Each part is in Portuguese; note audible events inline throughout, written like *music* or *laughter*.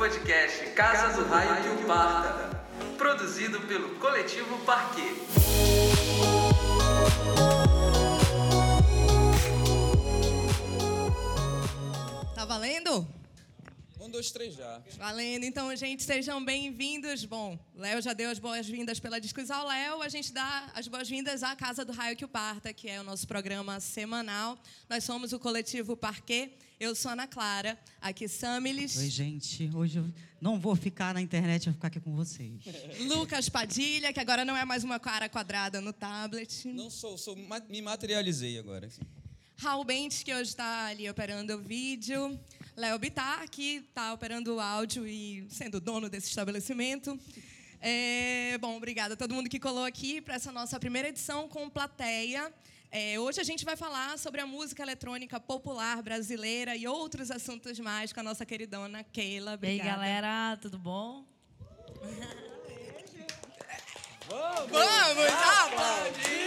podcast Casa do Raio que o Parta, produzido pelo Coletivo Parquet. Tá valendo? Um, dois, três já. Valendo. Então, gente, sejam bem-vindos. Bom, Léo já deu as boas-vindas pela discussão. Léo, a gente dá as boas-vindas à Casa do Raio que o Parta, que é o nosso programa semanal. Nós somos o coletivo Parquet. Eu sou Ana Clara, aqui Samilis. Oi, gente. Hoje eu não vou ficar na internet, eu vou ficar aqui com vocês. *laughs* Lucas Padilha, que agora não é mais uma cara quadrada no tablet. Não sou, sou me materializei agora. Raul Bentes, que hoje está ali operando o vídeo. Léo Bittar, que está operando o áudio e sendo dono desse estabelecimento. É, bom, obrigada a todo mundo que colou aqui para essa nossa primeira edição com plateia. É, hoje a gente vai falar sobre a música eletrônica popular brasileira e outros assuntos mais com a nossa queridona Keila. E aí, galera, tudo bom? Vamos aplaudir!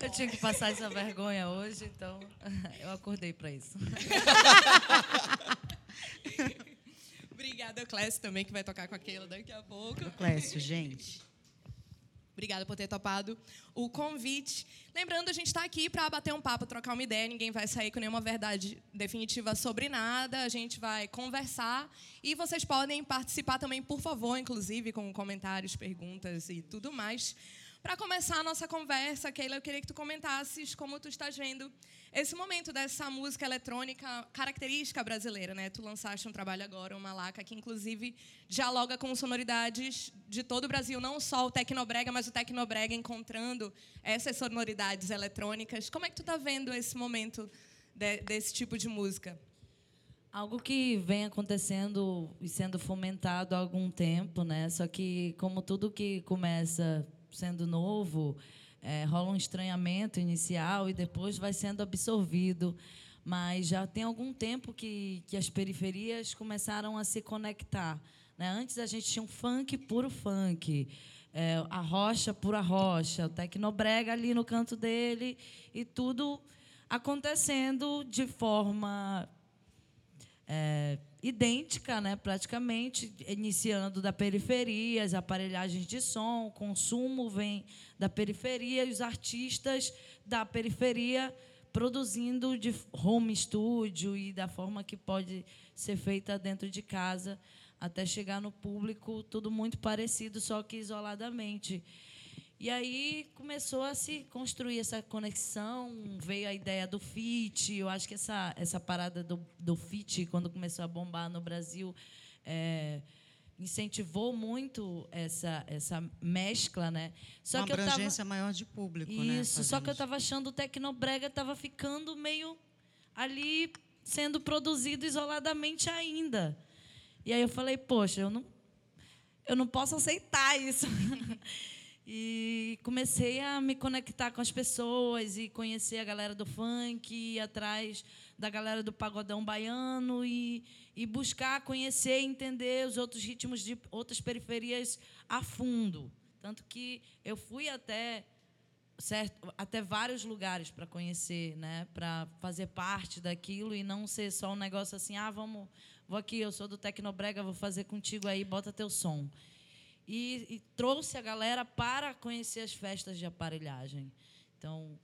Eu tinha que passar essa vergonha hoje, então *laughs* eu acordei para isso. *laughs* Obrigada, Clécio, também, que vai tocar com a Keila daqui a pouco. Clécio, gente. *laughs* Obrigada por ter topado o convite. Lembrando, a gente está aqui para bater um papo, trocar uma ideia. Ninguém vai sair com nenhuma verdade definitiva sobre nada. A gente vai conversar e vocês podem participar também, por favor, inclusive com comentários, perguntas e tudo mais. Para começar a nossa conversa, Keila, eu queria que tu comentasses como tu estás vendo esse momento dessa música eletrônica característica brasileira, né? Tu lançaste um trabalho agora, uma laca que inclusive dialoga com sonoridades de todo o Brasil, não só o tecnobrega, mas o tecnobrega encontrando essas sonoridades eletrônicas. Como é que tu tá vendo esse momento de- desse tipo de música? Algo que vem acontecendo e sendo fomentado há algum tempo, né? Só que, como tudo que começa sendo novo, eh, rola um estranhamento inicial e depois vai sendo absorvido. Mas já tem algum tempo que, que as periferias começaram a se conectar. Né? Antes a gente tinha um funk puro funk, eh, a rocha pura rocha, o tecnobrega ali no canto dele e tudo acontecendo de forma é, idêntica, né, praticamente, iniciando da periferia, as aparelhagens de som, o consumo vem da periferia e os artistas da periferia produzindo de home studio e da forma que pode ser feita dentro de casa até chegar no público, tudo muito parecido, só que isoladamente. E aí começou a se construir essa conexão, veio a ideia do fit. Eu acho que essa, essa parada do, do fit, quando começou a bombar no Brasil, é, incentivou muito essa, essa mescla, né? Só Uma que eu tava, abrangência maior de público, né? isso, só que eu estava achando o Tecnobrega estava ficando meio ali sendo produzido isoladamente ainda. E aí eu falei, poxa, eu não, eu não posso aceitar isso. *laughs* e comecei a me conectar com as pessoas e conhecer a galera do funk, ir atrás da galera do pagodão baiano e, e buscar conhecer e entender os outros ritmos de outras periferias a fundo. Tanto que eu fui até certo, até vários lugares para conhecer, né, para fazer parte daquilo e não ser só um negócio assim, ah, vamos, vou aqui, eu sou do Tecnobrega, vou fazer contigo aí, bota teu som. E, e trouxe a galera para conhecer as festas de aparelhagem. Então,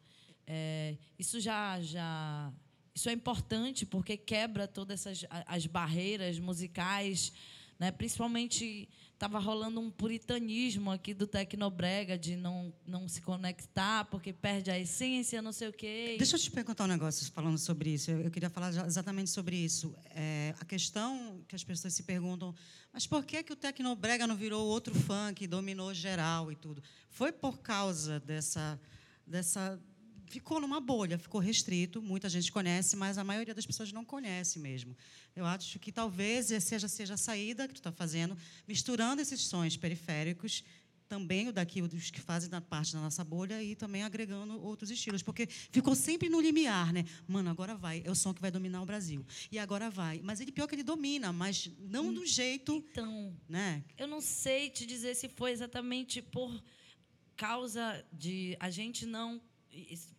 é, isso já já isso é importante porque quebra todas essas as barreiras musicais, né? Principalmente estava rolando um puritanismo aqui do Tecnobrega de não não se conectar porque perde a essência, não sei o quê. Deixa eu te perguntar um negócio falando sobre isso. Eu, eu queria falar exatamente sobre isso. É, a questão que as pessoas se perguntam, mas por que, que o Tecnobrega não virou outro funk, dominou geral e tudo? Foi por causa dessa, dessa. Ficou numa bolha, ficou restrito. Muita gente conhece, mas a maioria das pessoas não conhece mesmo. Eu acho que talvez seja, seja a saída que tu está fazendo, misturando esses sons periféricos também o daqui, os que fazem da parte da nossa bolha e também agregando outros estilos, porque ficou sempre no limiar, né? Mano, agora vai, é o som que vai dominar o Brasil. E agora vai. Mas ele pior que ele domina, mas não do jeito, Então, né? eu não sei te dizer se foi exatamente por causa de a gente não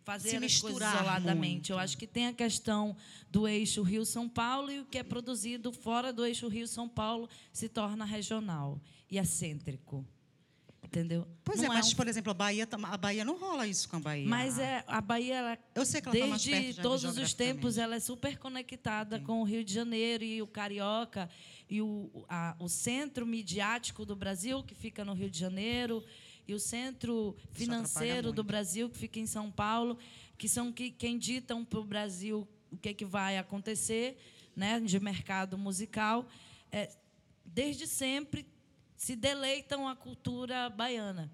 fazer Se misturar isoladamente. Eu muito. acho que tem a questão do eixo Rio-São Paulo e o que é produzido fora do eixo Rio-São Paulo se torna regional e excêntrico. Entendeu? Pois Não é, mas, um- por exemplo, a Bahia, tá- a Bahia não rola isso com a Bahia. mas é, a Bahia, ela, Eu sei que ela tá mais perto desde todos os tempos, ela é super conectada com o Rio de Janeiro e o Carioca e o, a- o centro midiático do Brasil, que fica no Rio de Janeiro, e o centro financeiro do. Brasil, que fica em São Paulo, que são que, quem ditam para o Brasil o que, que vai acontecer né, de mercado musical. É, desde sempre se deleitam a cultura baiana.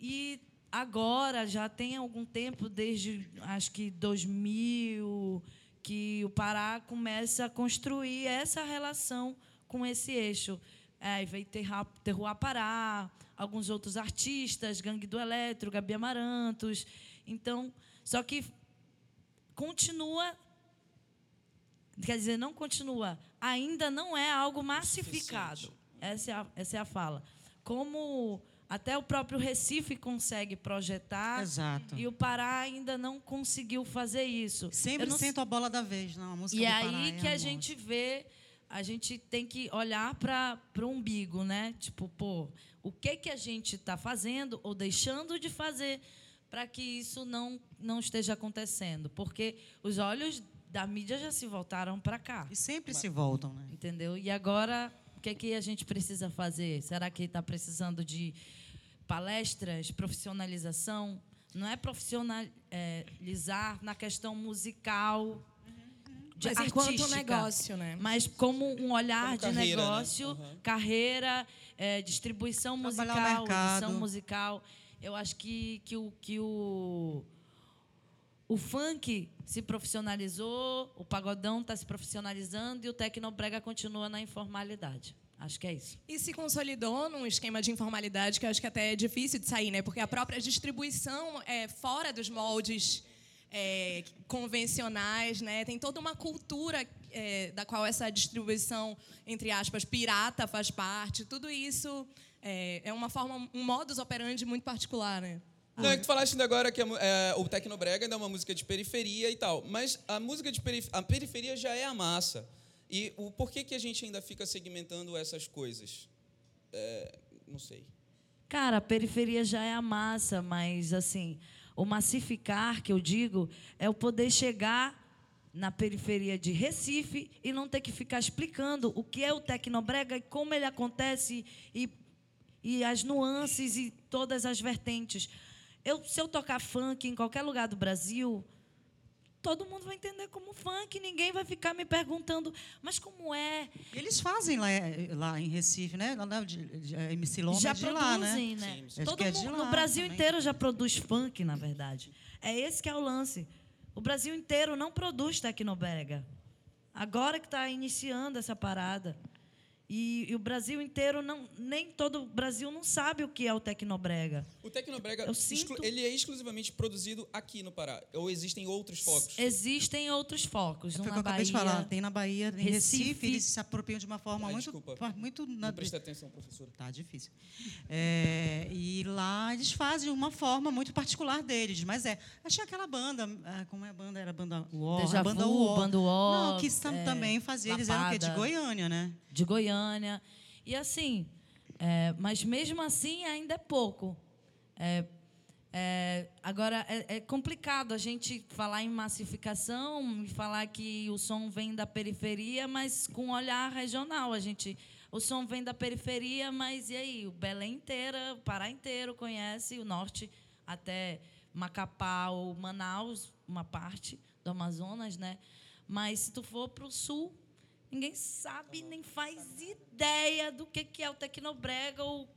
E agora, já tem algum tempo, desde acho que 2000, que o Pará começa a construir essa relação com esse eixo. É, veio Terra- Terroir Pará, alguns outros artistas, Gangue do Eletro, Gabi Amarantos. Então, só que continua quer dizer, não continua, ainda não é algo massificado. Essa é a, essa é a fala. Como até o próprio Recife consegue projetar, Exato. e o Pará ainda não conseguiu fazer isso. Sempre não sento a bola da vez, não. A música e é aí é que a amor. gente vê, a gente tem que olhar para o umbigo, né? Tipo, pô, o que que a gente está fazendo ou deixando de fazer para que isso não não esteja acontecendo? Porque os olhos da mídia já se voltaram para cá, E sempre se voltam, né? entendeu? E agora o que que a gente precisa fazer? Será que está precisando de palestras, profissionalização? Não é profissionalizar na questão musical, de Mas enquanto artística, negócio, né? Mas como um olhar Como de carreira, né? negócio, Uhum. carreira, eh, distribuição musical, edição musical. Eu acho que, que, o, que o, o funk se profissionalizou, o pagodão está se profissionalizando e o tecnobrega continua na informalidade. Acho que é isso. E se consolidou num esquema de informalidade que eu acho que até é difícil de sair, né? Porque a própria distribuição é fora dos moldes é, convencionais, né? Tem toda uma cultura é, da qual essa distribuição, entre aspas, pirata faz parte. Tudo isso é, é uma forma, um modus operandi muito particular, né? Não, é que tu falaste ainda agora que a é, o Tecnobrega ainda é uma música de periferia e tal. Mas a música de perif a periferia já é a massa. E o porquê que a gente ainda fica segmentando essas coisas? É, não sei. Cara, a periferia já é a massa, mas assim, o massificar que eu digo é o poder chegar na periferia de Recife e não ter que ficar explicando o que é o Tecnobrega e como ele acontece e, e as nuances e todas as vertentes. Eu, se eu tocar funk em qualquer lugar do Brasil, todo mundo vai entender como funk, ninguém vai ficar me perguntando, mas como é? Eles fazem lá, lá em Recife, né? Lá, de, de, MC Loma já é de lá, né? produzem, né? Sim. Todo é mundo, lá no Brasil também. inteiro já produz funk, na verdade. É esse que é o lance. O Brasil inteiro não produz tecnobrega. Agora que está iniciando essa parada. E, e o Brasil inteiro não, nem todo o Brasil não sabe o que é o tecnobrega. O Tecnobrega, Eu sinto- ele é exclusivamente produzido aqui no Pará? Ou existem outros focos? Existem outros focos. Foi um o que na eu acabei de Bahia. falar. Tem na Bahia, em Recife, Recife. eles se apropriam de uma forma Ai, muito, desculpa. muito na, Não presta atenção, professora. Tá difícil. É, e lá eles fazem uma forma muito particular deles, mas é. Achei aquela banda, ah, como é a banda? Era a banda UO, Deja a banda Vu, UO. Banda UO, Não, que é, também fazia, eles eram o quê? De Lapada. Goiânia, né? De Goiânia. E assim, é, mas mesmo assim ainda é pouco. É, é, agora, é, é complicado a gente falar em massificação e falar que o som vem da periferia, mas com olhar regional. A gente, o som vem da periferia, mas e aí? O Belém inteira, o Pará inteiro conhece, o norte até Macapá ou Manaus, uma parte do Amazonas, né? Mas se tu for para o sul, ninguém sabe nem faz ideia do que que é o tecnobrega ou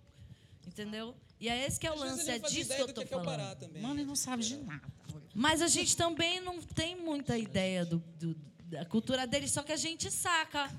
entendeu? E é esse que é o Às lance, ele é disso que eu tô que é falando. também. Mano, ele não sabe de nada. Mas a gente também não tem muita ideia do, do- da cultura deles, só que a gente saca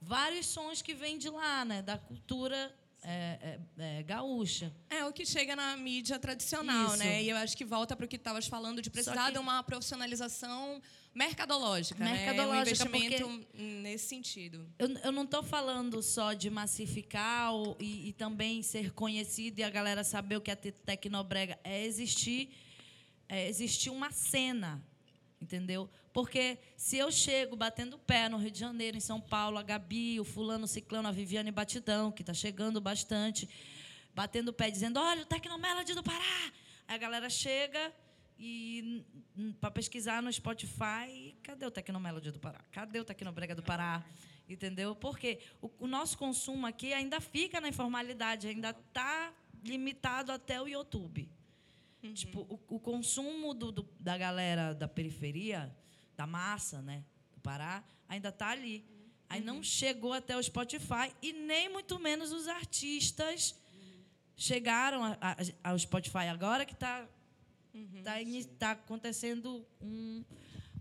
vários sons que vêm de lá, né? Da cultura é, é, é, gaúcha. É o que chega na mídia tradicional, Isso. né? E eu acho que volta para o que estavas falando de precisar que- de uma profissionalização mercadológica, Mercadológica, né? Um investimento nesse sentido. Eu, eu não estou falando só de massificar e, e também ser conhecido e a galera saber o que é te- tecnobrega. É existir é, existir uma cena, entendeu? Porque se eu chego batendo pé no Rio de Janeiro, em São Paulo, a Gabi, o fulano, o ciclano, a Viviane Batidão, que está chegando bastante, batendo pé, dizendo, olha, o Tecnomelody do Pará. Aí a galera chega e para pesquisar no Spotify, cadê o Tecnomelody do Pará? Cadê o Tecnobrega do Pará? Entendeu? Porque o, o nosso consumo aqui ainda fica na informalidade, ainda está limitado até o YouTube. Uhum. Tipo, o, o consumo do, do, da galera da periferia da massa, né, do Pará, ainda está ali. Aí não chegou até o Spotify e nem muito menos os artistas chegaram a, a, ao Spotify agora que está uhum, tá, tá acontecendo um,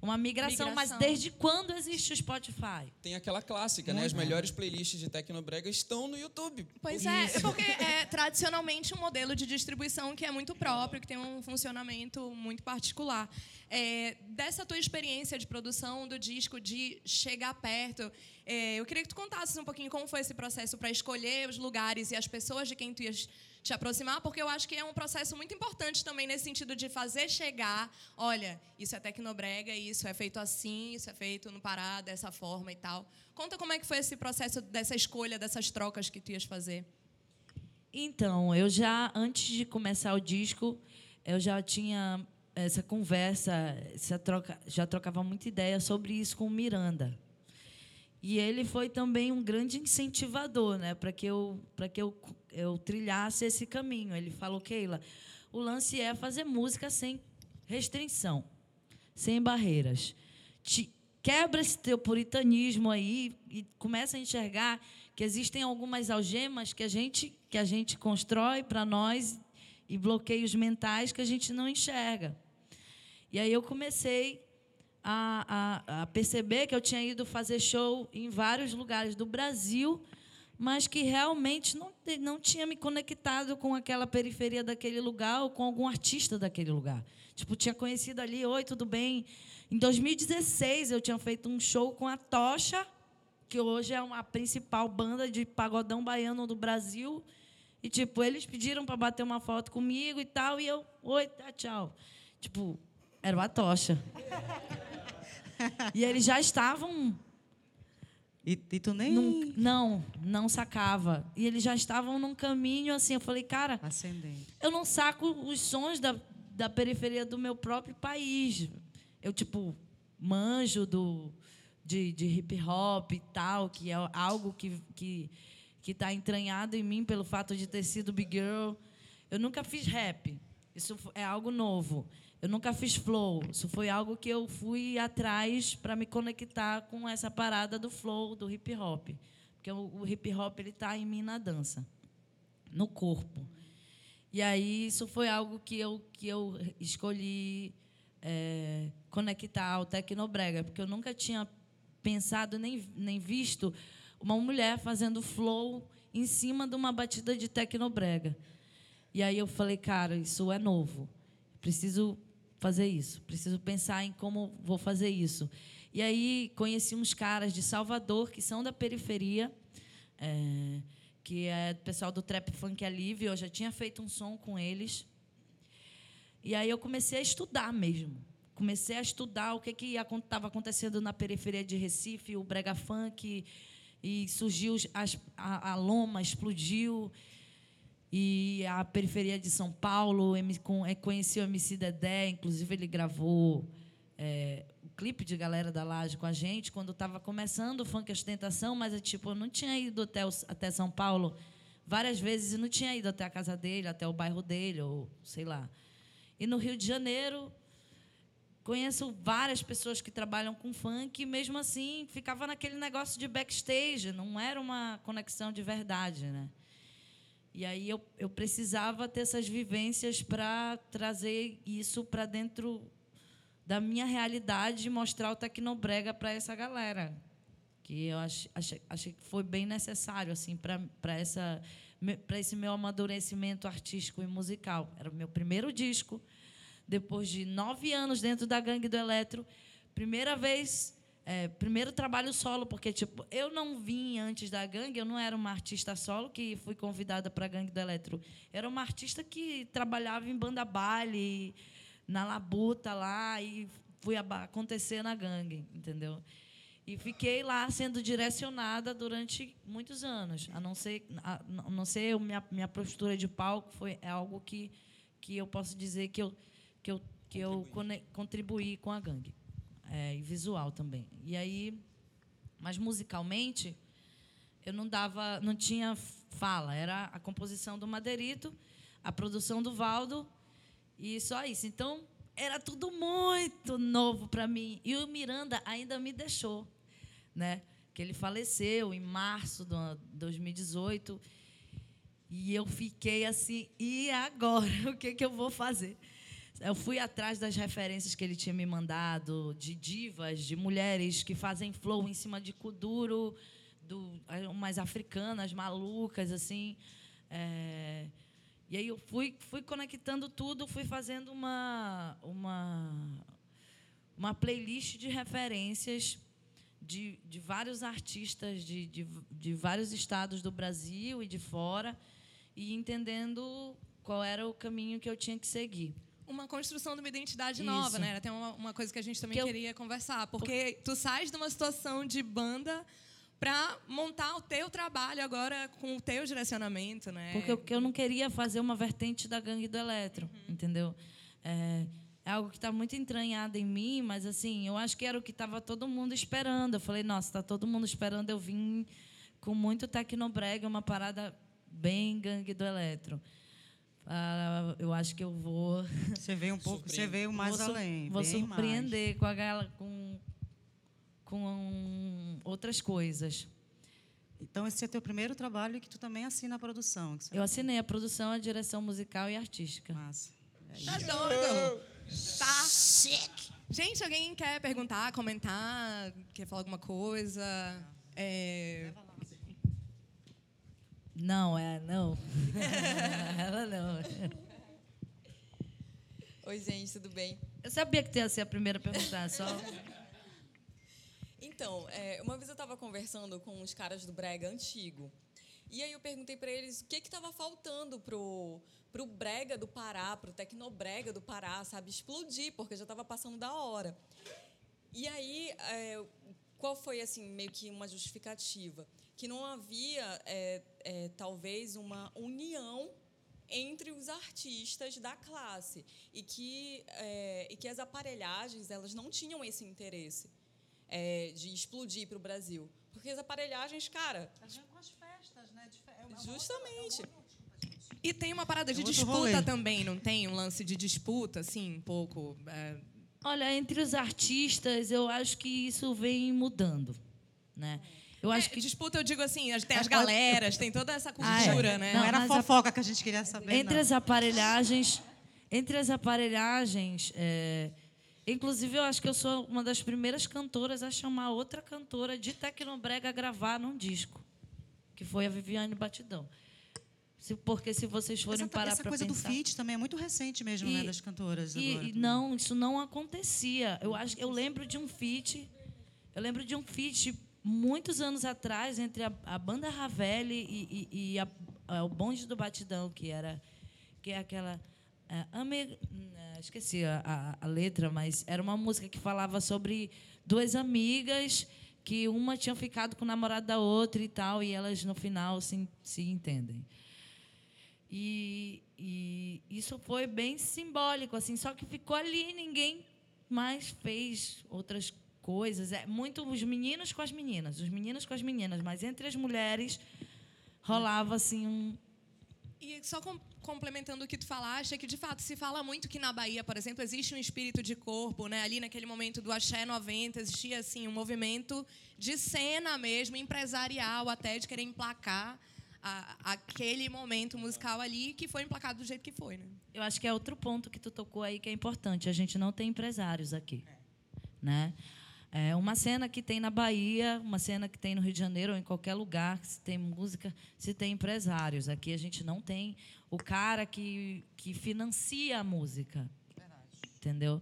uma migração, migração, mas desde quando existe o Spotify? Tem aquela clássica, né? As melhores playlists de Tecnobrega estão no YouTube. Pois é, é porque *laughs* é tradicionalmente um modelo de distribuição que é muito próprio, que tem um funcionamento muito particular. É, dessa tua experiência de produção do disco, de chegar perto, é, eu queria que tu contasses um pouquinho como foi esse processo para escolher os lugares e as pessoas de quem tu ias te aproximar, porque eu acho que é um processo muito importante também nesse sentido de fazer chegar, olha, isso é tecnobrega, isso é feito assim, isso é feito no Pará dessa forma e tal. Conta como é que foi esse processo dessa escolha, dessas trocas que tu ias fazer. Então, eu já antes de começar o disco, eu já tinha essa conversa, essa troca, já trocava muita ideia sobre isso com o Miranda. E ele foi também um grande incentivador, né, para que eu para que eu, eu trilhasse esse caminho. Ele falou, Keila, o lance é fazer música sem restrição, sem barreiras. Te, quebra esse teu puritanismo aí e começa a enxergar que existem algumas algemas que a gente que a gente constrói para nós e bloqueios mentais que a gente não enxerga. E aí eu comecei a, a, a, perceber que eu tinha ido fazer show em vários lugares do Brasil, mas que realmente não, não tinha me conectado com aquela periferia daquele lugar ou com algum artista daquele lugar. Tipo, tinha conhecido ali, oi, tudo bem? Em 2016, eu tinha feito um show com a Tocha, que hoje é a principal banda de pagodão baiano do Brasil. E, tipo, eles pediram para bater uma foto comigo e tal, e eu, oi, tá, tchau. Tipo, era o tocha. E eles já estavam. E, e tu nem. Num, não, não sacava. E eles já estavam num caminho assim. Eu falei, cara. Ascendente. Eu não saco os sons da, da periferia do meu próprio país. Eu, tipo, manjo do, de, de hip hop e tal, que é algo que. que que está entranhado em mim pelo fato de ter sido big girl. Eu nunca fiz rap. Isso é algo novo. Eu nunca fiz flow. Isso foi algo que eu fui atrás para me conectar com essa parada do flow, do hip hop. Porque o, o hip hop ele está em mim na dança, no corpo. E aí isso foi algo que eu, que eu escolhi é, conectar ao Tecnobrega, porque eu nunca tinha pensado nem, nem visto uma mulher fazendo flow em cima de uma batida de Tecnobrega. E aí eu falei, cara, isso é novo. Preciso fazer isso, preciso pensar em como vou fazer isso. E aí conheci uns caras de Salvador que são da periferia, é, que é do pessoal do Trap Funk Alívio. Eu já tinha feito um som com eles. E aí eu comecei a estudar mesmo. Comecei a estudar o que que estava acontecendo na periferia de Recife, o brega funk, e surgiu as, a, a loma, explodiu e a periferia de São Paulo, é, conheci o MC Dedé, inclusive ele gravou é, o clipe de Galera da Laje com a gente quando estava começando o Funk Ostentação, mas é, tipo, eu não tinha ido até, o, até São Paulo várias vezes e não tinha ido até a casa dele, até o bairro dele, ou sei lá. E no Rio de Janeiro, conheço várias pessoas que trabalham com funk e mesmo assim ficava naquele negócio de backstage, não era uma conexão de verdade, né? E aí eu, eu precisava ter essas vivências para trazer isso para dentro da minha realidade e mostrar o Tecnobrega para essa galera. Que eu achei, achei, que foi bem necessário assim para esse meu amadurecimento artístico e musical. Era o meu primeiro disco, depois de nove anos dentro da Gangue do Eletro, primeira vez é, primeiro trabalho solo, porque tipo, eu não vim antes da gangue, eu não era uma artista solo que fui convidada para a gangue do Eletro. Era uma artista que trabalhava em banda baile, na labuta lá e fui acontecer na gangue, entendeu? E fiquei lá sendo direcionada durante muitos anos. A não ser, a, não ser minha, minha postura de palco foi é algo que, que eu posso dizer que eu, que eu, que eu contribuí com a gangue. É, e visual também. E aí, mas musicalmente, eu não dava, não tinha fala. Era a composição do Madeirito, a produção do Valdo e só isso. Então, era tudo muito novo para mim. E o Miranda ainda me deixou, né? Que ele faleceu em março de 2018. E eu fiquei assim, e agora? *laughs* O que, que eu vou fazer? Eu fui atrás das referências que ele tinha me mandado, de divas, de mulheres que fazem flow em cima de kuduro, do, umas africanas malucas, assim. É, e aí eu fui, fui conectando tudo, fui fazendo uma, uma, uma playlist de referências de, de vários artistas de, de, de vários estados do Brasil e de fora, e entendendo qual era o caminho que eu tinha que seguir uma construção de uma identidade Isso. nova, né? Tem uma, uma, coisa que a gente também que queria eu... conversar. Porque tu sais de uma situação de banda para montar o teu trabalho agora com o teu direcionamento, né? Porque eu, eu não queria fazer uma vertente da gangue do eletro, uhum. entendeu? É, é algo que está muito entranhado em mim, mas assim, eu acho que era o que estava todo mundo esperando. Eu falei, nossa, está todo mundo esperando. Eu vim com muito tecnobrega, uma parada bem gangue do eletro. Ah, eu acho que eu vou. *laughs* Você veio um pouco, você veio mais vou, além. Vou surpreender mais. com a galera, com com outras coisas. Então, esse é teu primeiro trabalho que tu também assina a produção. Eu assinei a produção, a direção musical e artística. Massa. É tá doido? Tá. Sick. Gente, alguém quer perguntar, comentar, quer falar alguma coisa? É... Não, é, não. *laughs* Ela não. Oi, gente, tudo bem? Eu sabia que ia ser a primeira a perguntar, só. Então, é, uma vez eu estava conversando com os caras do Brega antigo. E aí eu perguntei para eles o que estava faltando pro pro brega do Pará, pro tecnobrega do Pará, sabe, explodir, porque já estava passando da hora. E aí, é, qual foi assim meio que uma justificativa? Que não havia é, é, talvez uma união entre os artistas da classe e que é, e que as aparelhagens elas não tinham esse interesse é, de explodir para o Brasil. Porque as aparelhagens, cara. com as festas, né? É Justamente. E tem uma parada de disputa também, não tem? Um lance de disputa, assim, um pouco. É... Olha, entre os artistas, eu acho que isso vem mudando. Né? Eu acho é, que disputa, eu digo assim, tem as galeras, tem toda essa cultura, ah, é. né? Não, não era fofoca a... que a gente queria saber. Entre não. as aparelhagens, entre as aparelhagens, é, Inclusive, eu acho que eu sou uma das primeiras cantoras a chamar outra cantora de Tecnobrega a gravar num disco, que foi a Viviane Batidão. Se, porque se vocês forem essa, parar para pensar... Essa coisa do feat também é muito recente mesmo, e, né, das cantoras e, agora. E não, isso não acontecia. Eu acho, eu lembro de um feat, eu lembro de um feat muitos anos atrás entre a, a banda Ravelli e, e, e a, a, o Bonde do Batidão, que era que é aquela é, ame, é, esqueci a, a, letra, mas era uma música que falava sobre duas amigas que uma tinha ficado com o namorado da outra e tal, e elas no final se, se entendem. E, e isso foi bem simbólico, assim, só que ficou ali, ninguém mais fez outras coisas. É muito os meninos com as meninas, os meninos com as meninas, mas entre as mulheres rolava assim um, e só com, complementando o que tu falaste, é que de fato se fala muito que na Bahia, por exemplo, existe um espírito de corpo, né? Ali naquele momento do Axé 90, existia assim um movimento de cena mesmo, empresarial, até de querer emplacar a, aquele momento musical ali, que foi emplacado do jeito que foi, né? Eu acho que é outro ponto que tu tocou aí que é importante. A gente não tem empresários aqui, né? É uma cena que tem na Bahia, uma cena que tem no Rio de Janeiro ou em qualquer lugar, se tem música, se tem empresários. Aqui a gente não tem o cara que, que financia a música. Verdade. Entendeu?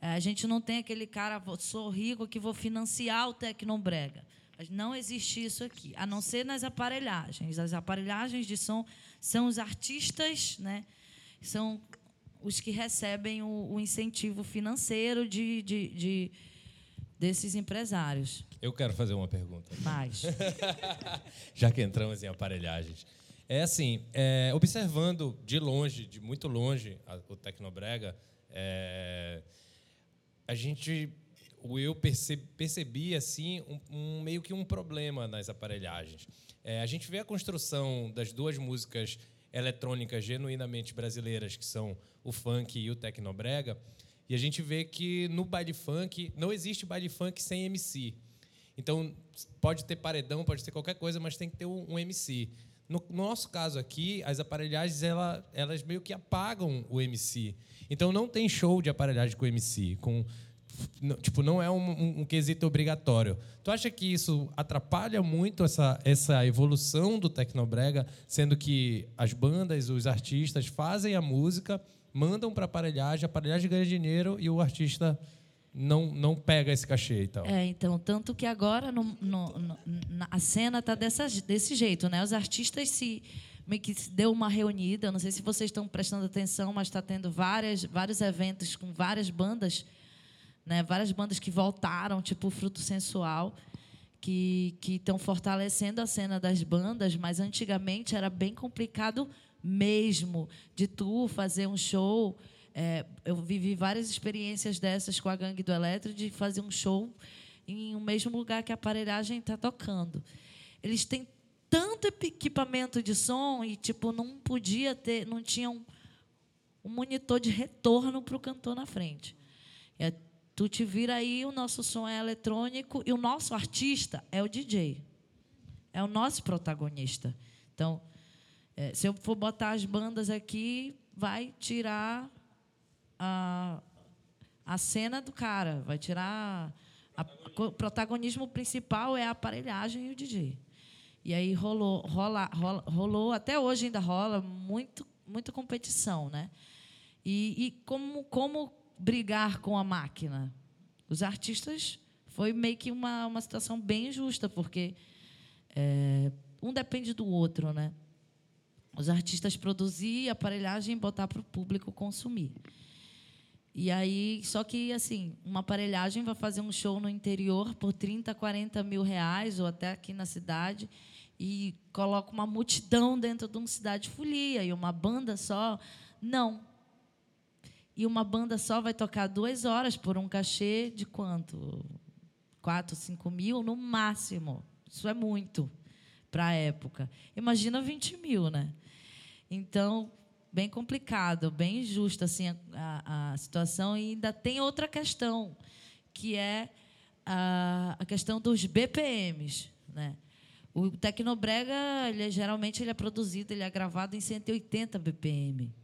É, a gente não tem aquele cara, sou rico que vou financiar o Tecnobrega. Não existe isso aqui, a não ser nas aparelhagens. As aparelhagens de som são os artistas, né? são os que recebem o, o incentivo financeiro de, de, de, desses empresários. Eu quero fazer uma pergunta. Mais. *laughs* Já que entramos em aparelhagens. É assim, é, observando de longe, de muito longe, a, o Tecnobrega, é, a gente, o eu percebi, percebi assim um, um, meio que um problema nas aparelhagens. É, a gente vê a construção das duas músicas eletrônicas genuinamente brasileiras, que são o funk e o tecnobrega, e a gente vê que no baile funk não existe baile funk sem MC. Então pode ter paredão, pode ter qualquer coisa, mas tem que ter um, um MC. No, no, nosso caso aqui, as aparelhagens ela, elas meio que apagam o MC. Então não tem show de aparelhagem com MC, com tipo não é um, um, um, quesito obrigatório. Tu acha que isso atrapalha muito essa essa evolução do tecnobrega, sendo que as bandas, os artistas fazem a música, mandam para aparelhagem, a aparelhagem ganha dinheiro e o artista não, não pega esse cachê e tal. É, então, tanto que agora no, no, no, a cena está desse jeito, né? Os artistas se meio que se deu uma reunida, não sei se vocês estão prestando atenção, mas está tendo várias, vários eventos com várias bandas, né? Várias bandas que voltaram, tipo Fruto Sensual, que estão fortalecendo a cena das bandas, mas antigamente era bem complicado mesmo de tu fazer um show é, eu vivi várias experiências dessas com a Gangue do Eletro, de fazer um show em um mesmo lugar que a aparelhagem está tocando. Eles têm tanto equipamento de som e tipo não podia ter, não tinha um, um monitor de retorno para o cantor na frente. É, tu te vira aí, o nosso som é eletrônico e o nosso artista é o DJ. É o nosso protagonista. Então, é, se eu for botar as bandas aqui, vai tirar a, a cena do cara, vai tirar. A, o protagonismo principal é a aparelhagem e o DJ. E aí rolou, rola, rola, rolou, até hoje ainda rola muito, muita competição, né? E, e como, como brigar com a máquina? Os artistas foi meio que uma, uma situação bem justa, porque é, um depende do outro, né? Os artistas produzir aparelhagem botar para o público consumir. E aí, só que assim, uma aparelhagem vai fazer um show no interior por 30, 40 mil reais, ou até aqui na cidade, e coloca uma multidão dentro de uma cidade folia, e uma banda só. Não. E uma banda só vai tocar duas horas por um cachê de quanto? 4, 5 mil no máximo. Isso é muito para a época. Imagina 20 mil, né? Então, bem complicado, bem injusto assim a, a, situação e ainda tem outra questão que é a, a questão dos BPMs, né? O Tecnobrega, ele é, geralmente ele é produzido, ele é gravado em 180 BPM.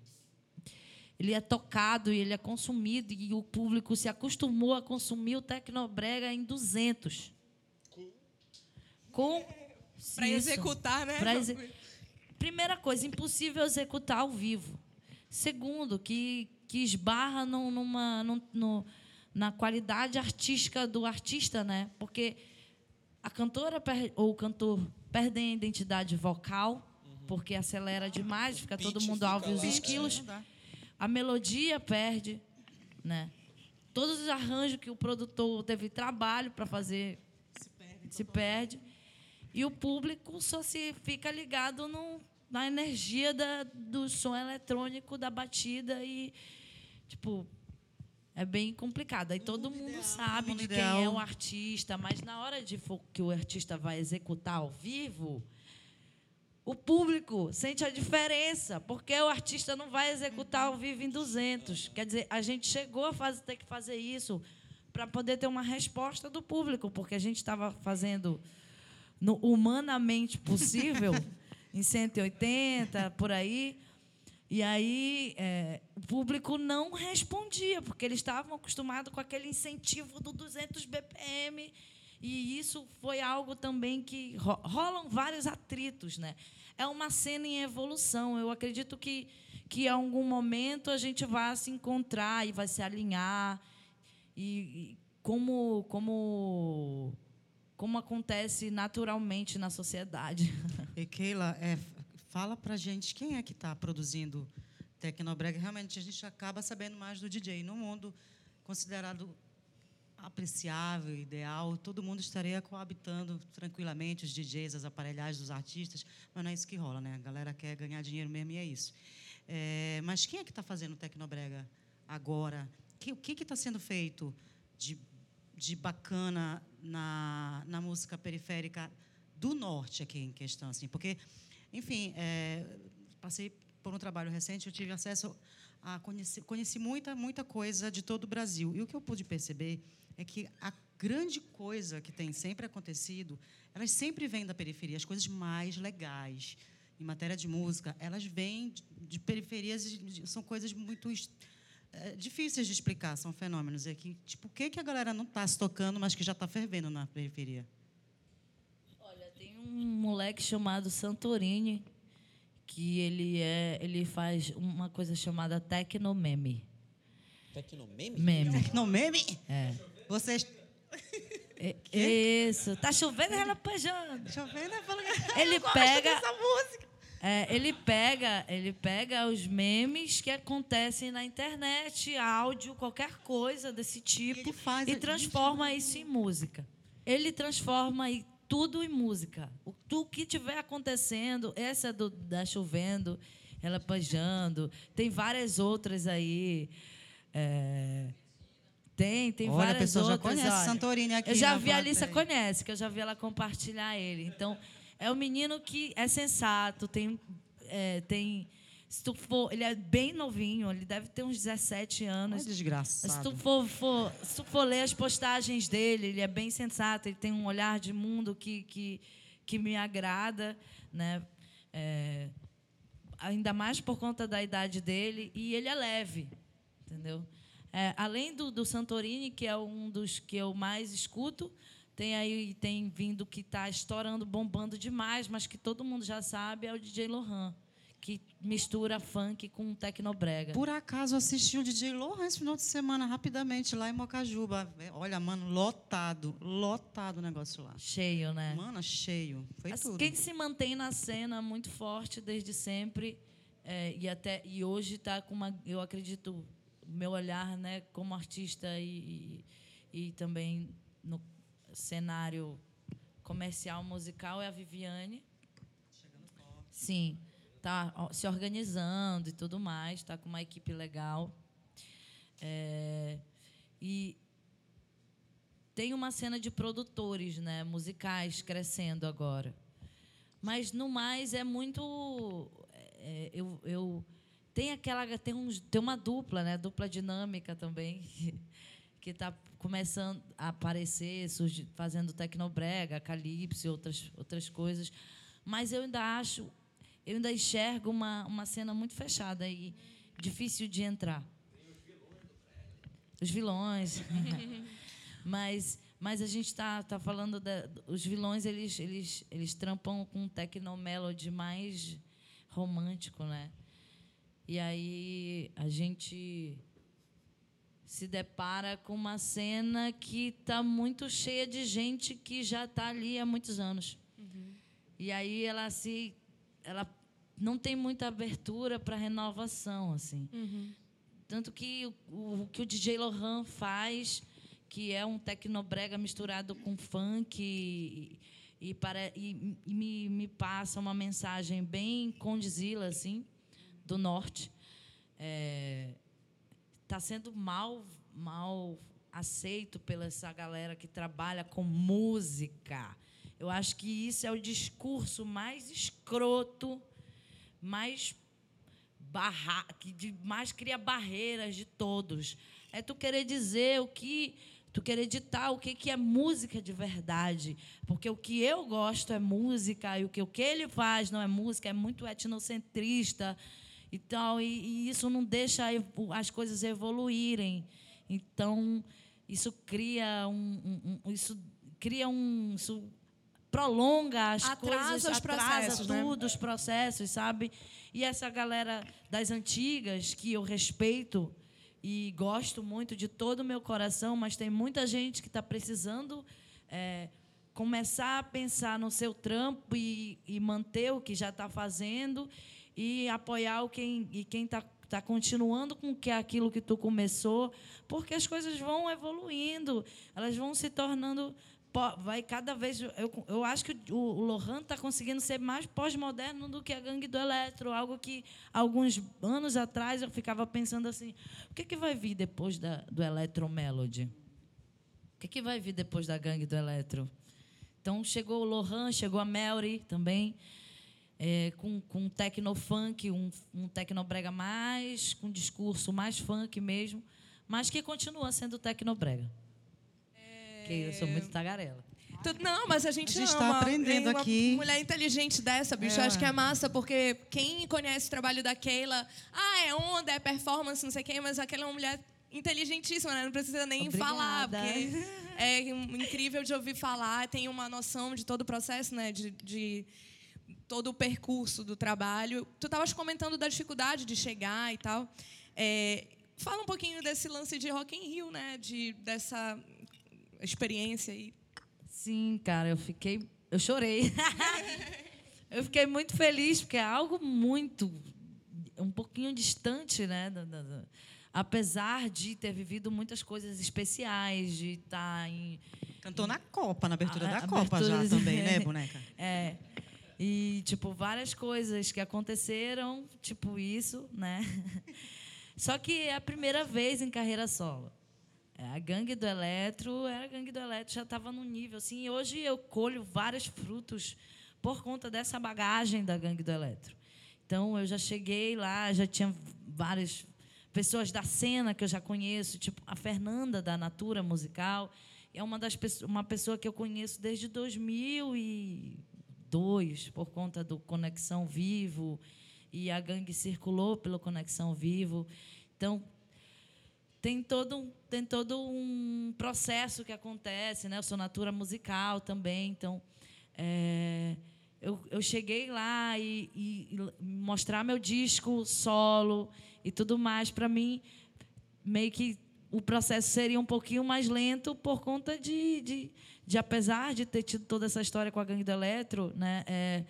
Ele é tocado e ele é consumido e o público se acostumou a consumir o Tecnobrega em 200. Com para executar, né? Pra primeira coisa, impossível executar ao vivo. Segundo, que, que esbarra no, numa, no, no, na qualidade artística do artista, né? Porque a cantora ou o cantor perdem a identidade vocal, uhum. porque acelera demais, fica todo mundo alvo os esquilos. A melodia perde, né? Todos os arranjos que o produtor teve trabalho para fazer se perde. Se perde. E o público só se fica ligado no, na energia da, do som eletrônico, da batida e, tipo, é bem complicado. Aí todo mundo ideal, sabe de ideal. quem é o artista, mas na hora de que o artista vai executar ao vivo, o público sente a diferença, porque o artista não vai executar ao vivo em 200. Quer dizer, a gente chegou a fazer, ter que fazer isso para poder ter uma resposta do público, porque a gente estava fazendo no humanamente possível *laughs* em 180, por aí. E aí é, o público não respondia, porque eles estavam acostumados com aquele incentivo do 200 BPM. E isso foi algo também que rolam vários atritos, né? É uma cena em evolução. Eu acredito que que em algum momento a gente vai se encontrar e vai se alinhar e, e como como como acontece naturalmente na sociedade. *laughs* E Keila, é, fala para gente quem é que está produzindo Tecnobrega, realmente a gente acaba sabendo mais do DJ. No mundo considerado apreciável, ideal, todo mundo estaria coabitando tranquilamente, os DJs, as aparelhagens, os artistas, mas não é isso que rola, né? A galera quer ganhar dinheiro mesmo e é isso. É, mas quem é que está fazendo Tecnobrega agora? O que está sendo feito de, de bacana na, na música periférica do norte aqui em questão? Assim? Porque, enfim, é, passei por um trabalho recente, eu tive acesso a conhecer, conheci muita, muita coisa de todo o Brasil. E o que eu pude perceber é que a grande coisa que tem sempre acontecido, elas sempre vêm da periferia, as coisas mais legais em matéria de música, elas vêm de, de periferias, são coisas muito é, difíceis de explicar, são fenômenos. É que, tipo, o que, que a galera não está se tocando, mas que já está fervendo na periferia? Olha, tem um moleque chamado Santorini, que ele é ele faz uma coisa chamada tecnomeme. Tecnomeme? Meme. Tecnomeme? É. Vocês. É, isso. Tá chovendo e relampejando. Chovendo é falando Ele *laughs* Eu gosto pega. dessa música. É, ele pega, ele pega os memes que acontecem na internet, áudio, qualquer coisa desse tipo, faz- e transforma isso em música. Ele transforma tudo em música. O que tiver acontecendo, essa é do da chovendo, relampejando, tem várias outras aí. é, tem, tem Olha, a várias pessoa já outras. conhece olha. Santorini aqui Eu já vi a Alissa conhece, que eu já vi ela compartilhar ele. Então, é um menino que é sensato, tem. é, tem se tu for, ele é bem novinho, ele deve ter uns 17 Olha, anos. Se desgraçado. tu for, for- se tu for ler as postagens dele, ele é bem sensato, ele tem um olhar de mundo que, que, que me agrada, né? É, ainda mais por conta da idade dele, e ele é leve, entendeu? É, além do, do Santorini, que é um dos que eu mais escuto, tem aí tem vindo que está estourando, bombando demais, mas que todo mundo já sabe, é o DJ Lohan, que mistura funk com tecnobrega. Por acaso assisti o DJ Lohan esse final de semana, rapidamente, lá em Mocajuba. Olha, mano, lotado, lotado o negócio lá. Cheio, né? Mano, cheio. Foi As- tudo. Quem se mantém na cena muito forte desde sempre é, e até e hoje está com uma, eu acredito, meu olhar, né, como artista e, e, e também no cenário comercial musical é a Viviane. Sim, tá se organizando e tudo mais, tá com uma equipe legal. É, e tem uma cena de produtores, né, musicais crescendo agora. Mas no mais é muito é, eu, eu tem aquela tem uns tem uma dupla, né, dupla dinâmica também *laughs* que está começando a aparecer, surgi- fazendo tecnobrega, calypso outras outras coisas. Mas eu ainda acho eu ainda enxergo uma, uma cena muito fechada e difícil de entrar. Os vilões. *laughs* mas, mas a gente está tá falando da, os vilões eles eles eles trampam com um tecnomelody mais romântico, né? E aí a gente se depara com uma cena que está muito cheia de gente que já está ali há muitos anos. E aí ela se ela não tem muita abertura para renovação assim. Tanto que o, o que o DJ Lohan faz, que é um tecnobrega misturado com funk e, e, para, e, e me, me passa uma mensagem bem condizila assim do norte. Está sendo mal mal aceito pela essa galera que trabalha com música. Eu acho que isso é o discurso mais escroto, mais barra, que de- mais cria barreiras de todos. É tu querer dizer o que tu querer ditar o que que é música de verdade, porque o que eu gosto é música e o que o que ele faz não é música, é muito etnocentrista e tal, e, e isso não deixa as coisas evoluírem. Então isso cria um, um- um- isso cria um isso prolonga as Atrasa coisas, os processos, né? tudo, os processos, sabe? E essa galera das antigas, que eu respeito e gosto muito de todo o meu coração, mas tem muita gente que está precisando é, começar a pensar no seu trampo e, e manter o que já está fazendo e apoiar o quem, e quem está está continuando com que aquilo que tu começou, porque as coisas vão evoluindo, elas vão se tornando vai cada vez eu, eu acho que o, o Lohan está conseguindo ser mais pós-moderno do que a Gangue do Eletro, algo que alguns anos atrás eu ficava pensando assim, o que que vai vir depois da, do Electro Melody? O que, que vai vir depois da Gangue do Eletro? Então chegou o Lohan, chegou a Melry também, é, com, com techno funk, um, um tecnobrega mais, com discurso mais funk mesmo, mas que continua sendo tecnobrega. Que eu sou muito tagarela. Não, mas a gente, A gente ama. tá aprendendo uma aqui. mulher inteligente dessa, bicho. Eu É. acho que é massa, porque quem conhece o trabalho da Keila, ah, é onda, é performance, não sei quem, mas aquela é uma mulher inteligentíssima, né? Não precisa nem Obrigada. falar, porque *laughs* é incrível de ouvir falar, tem uma noção de todo o processo, né? De, de todo o percurso do trabalho. Tu estavas comentando da dificuldade de chegar e tal. É, fala um pouquinho desse lance de Rock in Rio, né? De, dessa experiência aí. Sim, cara, eu fiquei. Eu chorei. *laughs* eu fiquei muito feliz, porque é algo muito. um pouquinho distante, né? da- da- da- apesar de ter vivido muitas coisas especiais, de estar em. Cantou na Copa, na abertura A- da Copa abertura- já também, *laughs* né, boneca? É. E, tipo, várias coisas que aconteceram, tipo isso, né? *laughs* Só que é a primeira vez em carreira solo. É, A gangue do Eletro, era a gangue do Eletro, já estava num nível assim. E hoje eu colho vários frutos por conta dessa bagagem da gangue do Eletro. Então eu já cheguei lá, já tinha várias pessoas da cena que eu já conheço, tipo a Fernanda da Natura Musical, é uma das uma pessoa que eu conheço desde 2002 por conta do Conexão Vivo e a gangue circulou pelo Conexão Vivo. Então tem todo um, tem todo um processo que acontece, né? Eu sou natura musical também, então é, eu, eu cheguei lá e, e- e mostrar meu disco solo e tudo mais para mim meio que o processo seria um pouquinho mais lento por conta de, de, de apesar de ter tido toda essa história com a gangue do Eletro, né? É,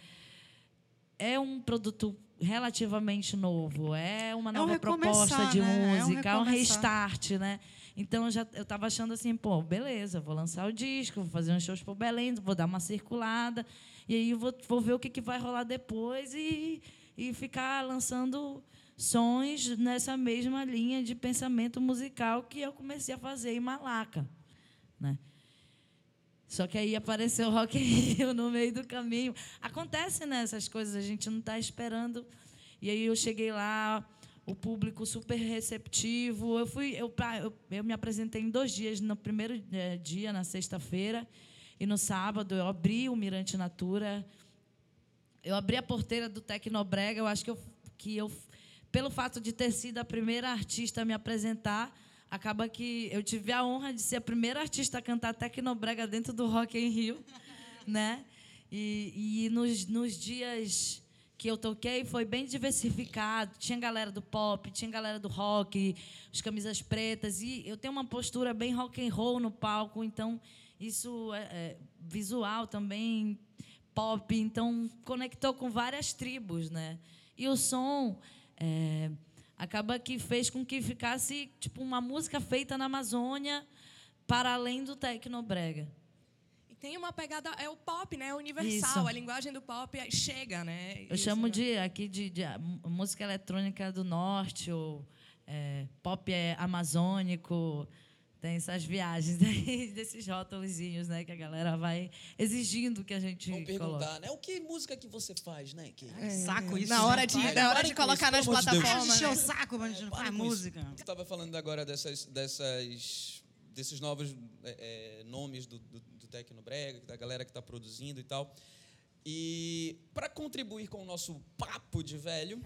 é um produto relativamente novo, é uma É um nova proposta de né? É um música, é um, recomeçar. restart, né? Então eu já eu estava achando assim, pô, beleza, vou lançar o disco, vou fazer uns shows por Belém, vou dar uma circulada e aí eu vou, vou ver o que, que vai rolar depois e, e ficar lançando sons nessa mesma linha de pensamento musical que eu comecei a fazer em Malaca, né? Só que aí apareceu o Rock in Rio no meio do caminho. Acontece né, essas coisas, a gente não está esperando. E aí eu cheguei lá, o público super receptivo. Eu fui, eu, eu, eu me apresentei em dois dias. No primeiro eh, dia, na sexta-feira, e no sábado eu abri o Mirante Natura. Eu abri a porteira do Tecnobrega. Eu acho que eu, que eu, pelo fato de ter sido a primeira artista a me apresentar, acaba que eu tive a honra de ser a primeira artista a cantar Tecnobrega dentro do Rock in Rio, *laughs* né? E, e nos, nos dias que eu toquei foi bem diversificado. Tinha galera do pop, tinha galera do rock, os camisas pretas e eu tenho uma postura bem rock and roll no palco, então isso é, é visual também pop, então conectou com várias tribos, né? E o som é, acaba que fez com que ficasse tipo uma música feita na Amazônia para além do tecnobrega. E tem uma pegada, é o pop, né? É universal. Isso. A linguagem do pop é- chega, né? Eu Isso, chamo né? de aqui de, de a m- música eletrônica do norte ou é, pop é amazônico. Tem essas viagens *laughs* aí, desses rótulozinhos, né, que a galera vai exigindo que a gente Vamos coloque. perguntar, né? O que música que você faz, né? Que... Saco isso. Na hora né? de, Para, na hora de colocar isso, nas amor de de plataformas. encher o né? saco, mas a gente não faz com isso. música. Você estava falando agora dessas, dessas, desses novos é, é, nomes do, do, do Tecnobrega, da galera que está produzindo e tal. E para contribuir com o nosso papo de velho,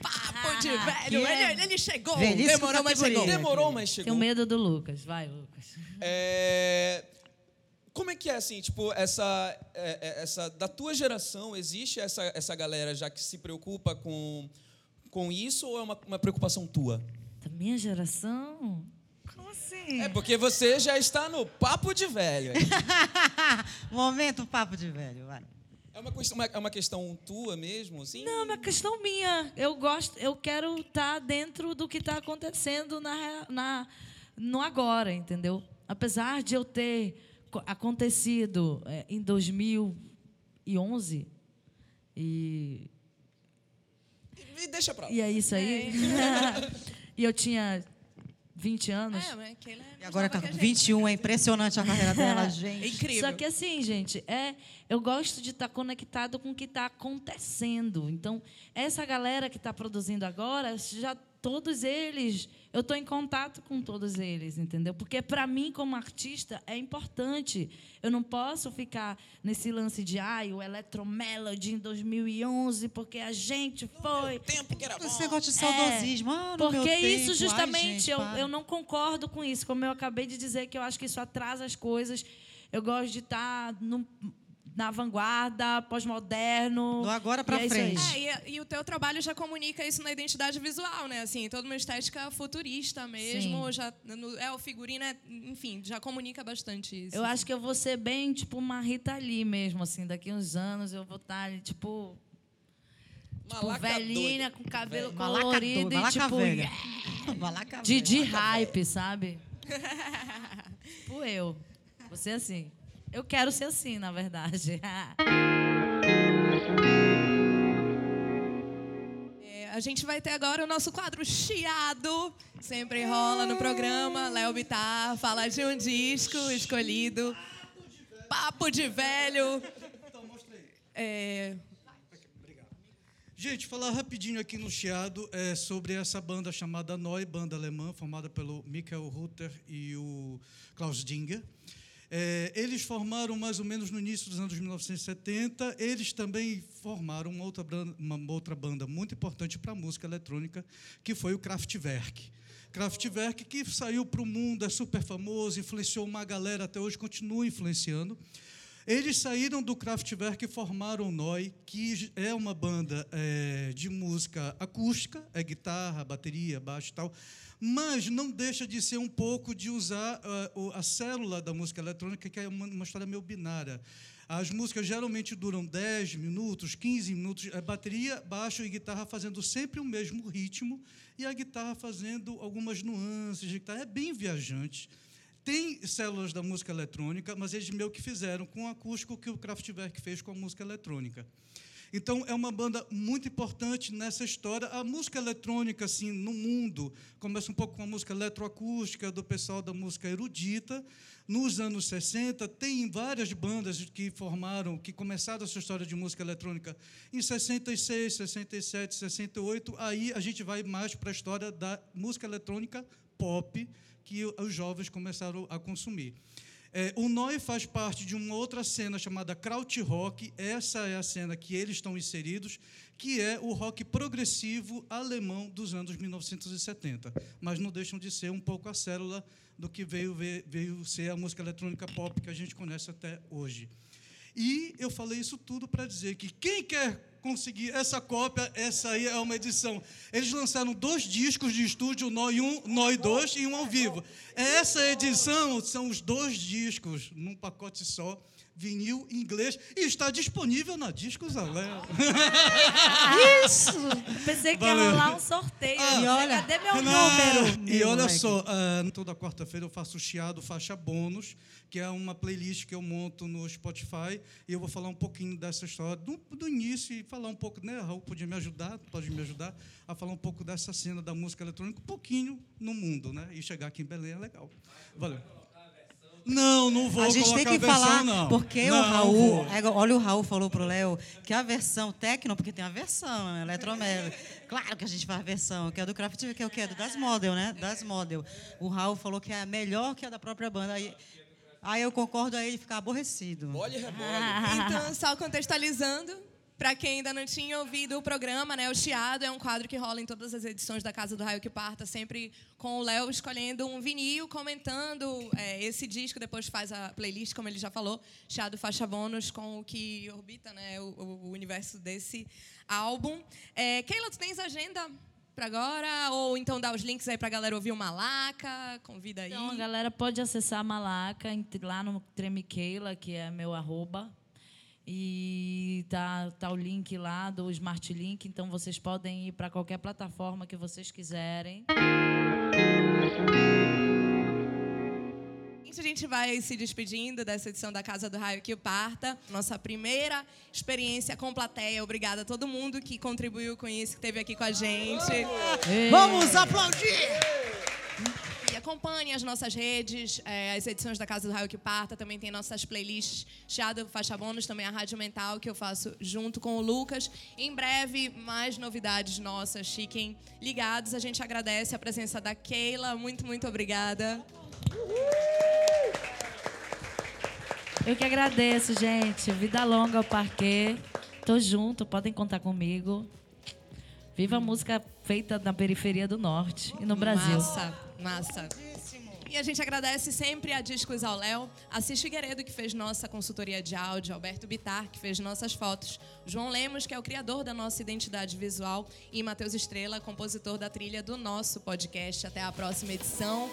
Papo de velho. É Ele, ele chegou. velhice Demorou, mas chegou. demorou, mas Tenho chegou. medo do Lucas. Vai, Lucas. É, como é que é assim, tipo, essa, é, é, essa da tua geração existe essa, essa galera já que se preocupa com, com isso ou é uma, uma preocupação tua? Da minha geração? Como assim? É porque você já está no papo de velho. *laughs* Momento papo de velho, vai. É uma, questão- uma- é uma questão tua mesmo, assim? Não, é uma questão minha. Eu gosto, eu quero estar dentro do que está acontecendo na, na, no agora, entendeu? Apesar de eu ter co- acontecido é, em 2011 e E deixa pra lá. e é isso aí. *laughs* e eu tinha 20 anos. É, é E agora, que a gente. 21, é impressionante a carreira dela, *laughs* gente. É incrível. Só que assim, gente, é, eu gosto de estar conectado com o que está acontecendo. Então, essa galera que está produzindo agora, já todos eles, eu estou em contato com todos eles, entendeu? Porque para mim, como artista, é importante. Eu não posso ficar nesse lance de, ai, o Electromelody em 2011, porque a gente foi. Tempo que era bom. Esse negócio de saudosismo. ah, no meu Porque isso tempo. Ai, justamente gente, eu, para. eu não concordo com isso. Como eu acabei de dizer, que eu acho que isso atrasa as coisas. Eu gosto de estar no- na vanguarda, pós-moderno. Do agora e pra é frente. É, e, e o teu trabalho já comunica isso na identidade visual, né? Assim, toda uma estética futurista mesmo. Sim. Já, no- é, o figurino, é, enfim, já comunica bastante isso. Eu acho que eu vou ser bem, tipo, uma Rita Lee mesmo, assim. Daqui uns anos eu vou estar ali, tipo, tipo velhinha, doida. com cabelo Malaca colorido doida, e, malaca tipo, velha. Malaca de, de velha. hype, sabe? *laughs* tipo eu. Você assim. Eu quero ser assim, na verdade. *laughs* É, a gente vai ter agora o nosso quadro Chiado. Sempre rola no programa. Léo Bittar fala de um disco escolhido. Papo de velho. É, Gente, falar rapidinho aqui no Chiado é sobre essa banda chamada Noi, banda alemã, formada pelo Michael Rutter e o Klaus Dinger. É, eles formaram mais ou menos no início dos anos 1970. Eles também formaram uma outra, uma outra banda muito importante para a música eletrônica, que foi o Kraftwerk. Kraftwerk que saiu para o mundo, é super famoso, influenciou uma galera até hoje, continua influenciando. Eles saíram do Kraftwerk e formaram o Noi, que é uma banda é, de música acústica, é guitarra, bateria, baixo e tal, mas não deixa de ser um pouco de usar ah, o- a célula da música eletrônica, que é uma, uma história meio binária. As músicas geralmente duram 10 minutos, 15 minutos, é bateria, baixo e guitarra fazendo sempre o mesmo ritmo, e a guitarra fazendo algumas nuances de guitarra. É bem viajante. Tem células da música eletrônica, mas eles meio que fizeram com o acústico que o Kraftwerk fez com a música eletrônica. Então, é uma banda muito importante nessa história. A música eletrônica, assim, no mundo, começa um pouco com a música eletroacústica do pessoal da música erudita. Nos anos 60, tem várias bandas que formaram, que começaram essa história de música eletrônica em 66, 67, 68. Aí a gente vai mais para a história da música eletrônica pop, que os jovens começaram a consumir. É, o Noi faz parte de uma outra cena chamada Krautrock. Essa é a cena que eles estão inseridos, que é o rock progressivo alemão dos anos 1970. Mas não deixam de ser um pouco a célula do que veio, veio ser a música eletrônica pop que a gente conhece até hoje. E eu falei isso tudo para dizer que quem quer conseguir essa cópia, essa aí é uma edição. Eles lançaram dois discos de estúdio, Noi 1, Noi 2 e um ao vivo. Essa edição são os dois discos num pacote só, vinil em inglês, e está disponível na Discos Aléu. Isso! Pensei que ia Valeu. rolar um sorteio. Ah, e olha, cadê meu Não, número? E olha moleque. só, ah, toda quarta-feira eu faço o Chiado Faixa Bônus, que é uma playlist que eu monto no Spotify, e eu vou falar um pouquinho dessa história do, do início e falar um pouco, né? Raul podia me ajudar, pode me ajudar a falar um pouco dessa cena da música eletrônica, um pouquinho no mundo, né? E chegar aqui em Belém é legal. Valeu. Não, não vou a gente tem que versão, falar, não. porque Não, o Raul, é, olha o Raul falou pro Léo que a versão techno, porque tem a versão eletromel. Claro que a gente faz a versão, que é do Craft, que é o que? É do Das Model, né? Das Model. O Raul falou que é a melhor que a da própria banda. Aí, aí eu concordo, aí ele fica aborrecido. E rebole. Então, só contextualizando, para quem ainda não tinha ouvido o programa, né, o Chiado é um quadro que rola em todas as edições da Casa do Raio que Parta, sempre com o Léo escolhendo um vinil, comentando é, esse disco, depois faz a playlist, como ele já falou, Chiado Faixa Bônus, com o que orbita né, o, o universo desse álbum. É, Keila, tu tens agenda para agora? Ou então dá os links aí para a galera ouvir o Malaca, convida aí. Então, a galera pode acessar a Malaca, lá no Tremiqueila, que é meu arroba. E tá, tá o link lá do Smart Link, então vocês podem ir para qualquer plataforma que vocês quiserem. A gente vai se despedindo dessa edição da Casa do Raio que o Parta. Nossa primeira experiência com plateia. Obrigada a todo mundo que contribuiu com isso, que esteve aqui com a gente. Vamos aplaudir! Acompanhe as nossas redes, eh, as edições da Casa do Raio que Parta. Também tem nossas playlists Chiado Faixa Bônus, também a Rádio Mental, que eu faço junto com o Lucas. Em breve, mais novidades nossas. Fiquem ligados. A gente agradece a presença da Keila. Muito, muito obrigada. Eu que agradeço, gente. Vida longa ao parquê. Tô junto, podem contar comigo. Viva a música feita na periferia do norte e no Brasil. Massa, massa. E a gente agradece sempre a Discos ao Léo, a Cis Figueiredo, que fez nossa consultoria de áudio, Alberto Bitar, que fez nossas fotos, João Lemos, que é o criador da nossa identidade visual, e Matheus Estrela, compositor da trilha do nosso podcast. Até a próxima edição.